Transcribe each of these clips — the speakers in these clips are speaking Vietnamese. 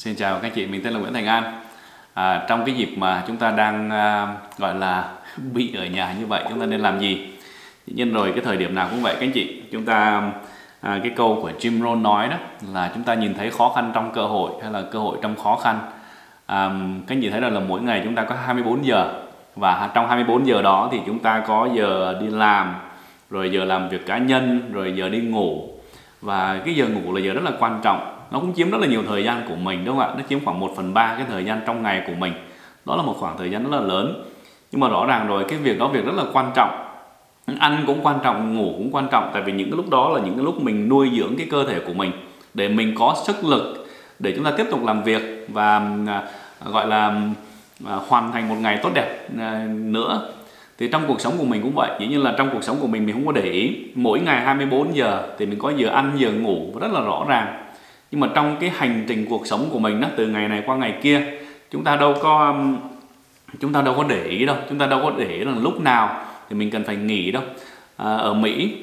Xin chào các chị, mình tên là Nguyễn Thành An. À, trong cái dịp mà chúng ta đang à, gọi là bị ở nhà như vậy, chúng ta nên làm gì? Dĩ nhiên rồi cái thời điểm nào cũng vậy các anh chị. Chúng ta à, cái câu của Jim Rohn nói đó là chúng ta nhìn thấy khó khăn trong cơ hội hay là cơ hội trong khó khăn. À, các anh chị thấy rằng là mỗi ngày chúng ta có 24 giờ và trong 24 giờ đó thì chúng ta có giờ đi làm, rồi giờ làm việc cá nhân, rồi giờ đi ngủ và cái giờ ngủ là giờ rất là quan trọng nó cũng chiếm rất là nhiều thời gian của mình, đúng không ạ? Nó chiếm khoảng 1 phần ba cái thời gian trong ngày của mình. Đó là một khoảng thời gian rất là lớn. Nhưng mà rõ ràng rồi, cái việc đó việc rất là quan trọng. Ăn cũng quan trọng, ngủ cũng quan trọng. Tại vì những cái lúc đó là những cái lúc mình nuôi dưỡng cái cơ thể của mình để mình có sức lực để chúng ta tiếp tục làm việc và à, gọi là à, hoàn thành một ngày tốt đẹp à, nữa. Thì trong cuộc sống của mình cũng vậy. Dĩ nhiên là trong cuộc sống của mình mình không có để ý. Mỗi ngày 24 giờ thì mình có giờ ăn, giờ ngủ rất là rõ ràng nhưng mà trong cái hành trình cuộc sống của mình đó từ ngày này qua ngày kia chúng ta đâu có um, chúng ta đâu có để ý đâu. Chúng ta đâu có để ý là lúc nào thì mình cần phải nghỉ đâu. À, ở Mỹ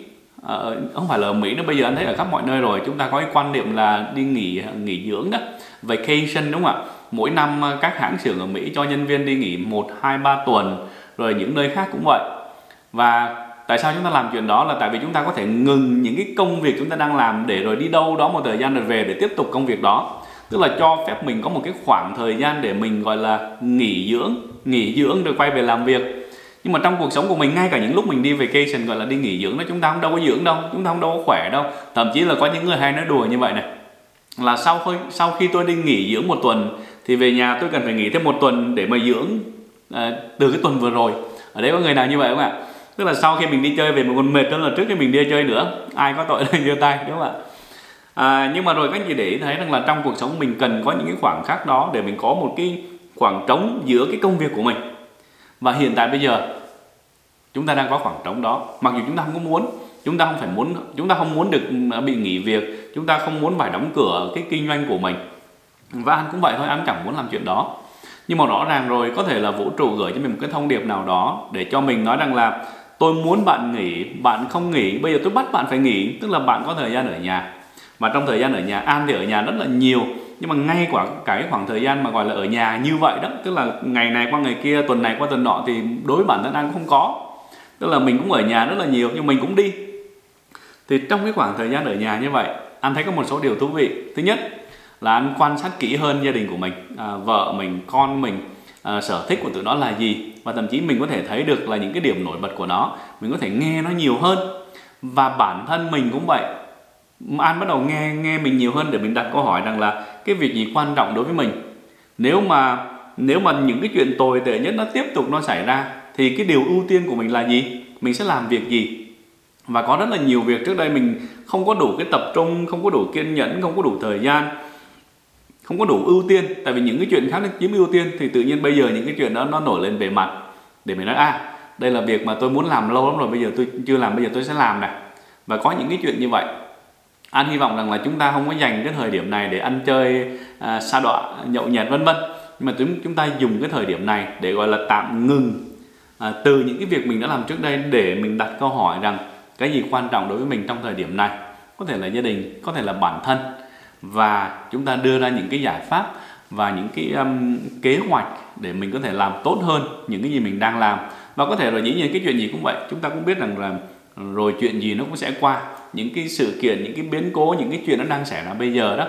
à, không phải là ở Mỹ nữa bây giờ anh thấy ở khắp mọi nơi rồi chúng ta có cái quan niệm là đi nghỉ nghỉ dưỡng đó vacation đúng không ạ? Mỗi năm à, các hãng xưởng ở Mỹ cho nhân viên đi nghỉ một hai ba tuần rồi những nơi khác cũng vậy. Và tại sao chúng ta làm chuyện đó là tại vì chúng ta có thể ngừng những cái công việc chúng ta đang làm để rồi đi đâu đó một thời gian rồi về để tiếp tục công việc đó. Tức là cho phép mình có một cái khoảng thời gian để mình gọi là nghỉ dưỡng nghỉ dưỡng rồi quay về làm việc. Nhưng mà trong cuộc sống của mình ngay cả những lúc mình đi vacation gọi là đi nghỉ dưỡng đó chúng ta không đâu có dưỡng đâu chúng ta không đâu có khỏe đâu. Thậm chí là có những người hay nói đùa như vậy này là sau khi sau khi tôi đi nghỉ dưỡng một tuần thì về nhà tôi cần phải nghỉ thêm một tuần để mà dưỡng à, từ cái tuần vừa rồi. Ở đây có người nào như vậy không ạ? Tức là sau khi mình đi chơi về mình còn mệt hơn là trước khi mình đi chơi nữa ai có tội lên giơ tay đúng không ạ? À, nhưng mà rồi các anh chị để ý thấy rằng là trong cuộc sống mình cần có những cái khoảng khắc đó để mình có một cái khoảng trống giữa cái công việc của mình. Và hiện tại bây giờ chúng ta đang có khoảng trống đó. Mặc dù chúng ta không có muốn chúng ta không phải muốn chúng ta không muốn được ừ, bị nghỉ việc chúng ta không muốn phải đóng cửa cái kinh doanh của mình. Và anh cũng vậy thôi anh chẳng muốn làm chuyện đó. Nhưng mà rõ ràng rồi có thể là vũ trụ gửi cho mình một cái thông điệp nào đó để cho mình nói rằng là tôi muốn bạn nghỉ bạn không nghỉ bây giờ tôi bắt bạn phải nghỉ tức là bạn có thời gian ở nhà. Và trong thời gian ở nhà an thì ở nhà rất là nhiều nhưng mà ngay quả cái khoảng thời gian mà gọi là ở nhà như vậy đó tức là ngày này qua ngày kia tuần này qua tuần nọ thì đối với bản thân an không có. Tức là mình cũng ở nhà rất là nhiều nhưng mình cũng đi. Thì trong cái khoảng thời gian ở nhà như vậy anh thấy có một số điều thú vị. Thứ nhất là anh quan sát kỹ hơn gia đình của mình à, vợ mình con mình à, sở thích của tụi nó là gì? Và thậm chí mình có thể thấy được là những cái điểm nổi bật của nó. Mình có thể nghe nó nhiều hơn. Và bản thân mình cũng vậy. An bắt đầu nghe nghe mình nhiều hơn để mình đặt câu hỏi rằng là cái việc gì quan trọng đối với mình? Nếu mà nếu mà những cái chuyện tồi tệ nhất nó tiếp tục nó xảy ra thì cái điều ưu tiên của mình là gì? Mình sẽ làm việc gì? Và có rất là nhiều việc trước đây mình không có đủ cái tập trung không có đủ kiên nhẫn không có đủ thời gian không có đủ ưu tiên tại vì những cái chuyện khác nó chiếm ưu tiên thì tự nhiên bây giờ những cái chuyện đó nó nổi lên bề mặt. Để mình nói à đây là việc mà tôi muốn làm lâu lắm rồi bây giờ tôi chưa làm bây giờ tôi sẽ làm này. Và có những cái chuyện như vậy. Anh hy vọng rằng là chúng ta không có dành cái thời điểm này để ăn chơi à, sa đọa nhậu nhẹt vân vân. Nhưng mà chúng chúng ta dùng cái thời điểm này để gọi là tạm ngừng à, từ những cái việc mình đã làm trước đây để mình đặt câu hỏi rằng cái gì quan trọng đối với mình trong thời điểm này? Có thể là gia đình có thể là bản thân và chúng ta đưa ra những cái giải pháp và những cái um, kế hoạch để mình có thể làm tốt hơn những cái gì mình đang làm. Và có thể rồi dĩ nhiên cái chuyện gì cũng vậy. Chúng ta cũng biết rằng là rồi chuyện gì nó cũng sẽ qua. Những cái sự kiện những cái biến cố những cái chuyện nó đang xảy ra bây giờ đó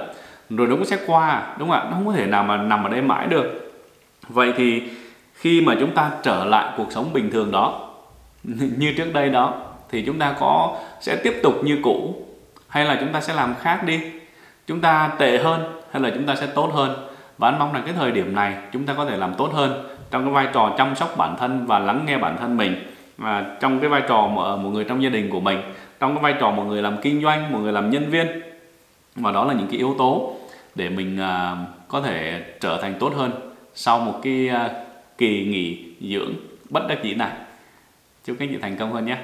rồi nó cũng sẽ qua đúng không ạ? Nó không có thể nào mà nằm ở đây mãi được. Vậy thì khi mà chúng ta trở lại cuộc sống bình thường đó như trước đây đó thì chúng ta có sẽ tiếp tục như cũ hay là chúng ta sẽ làm khác đi? Chúng ta tệ hơn hay là chúng ta sẽ tốt hơn? Và anh mong rằng cái thời điểm này chúng ta có thể làm tốt hơn trong cái vai trò chăm sóc bản thân và lắng nghe bản thân mình và trong cái vai trò một, một người trong gia đình của mình trong cái vai trò một người làm kinh doanh một người làm nhân viên. Và đó là những cái yếu tố để mình à, có thể trở thành tốt hơn sau một cái à, kỳ nghỉ dưỡng bất đắc dĩ này. Chúc các chị thành công hơn nhé.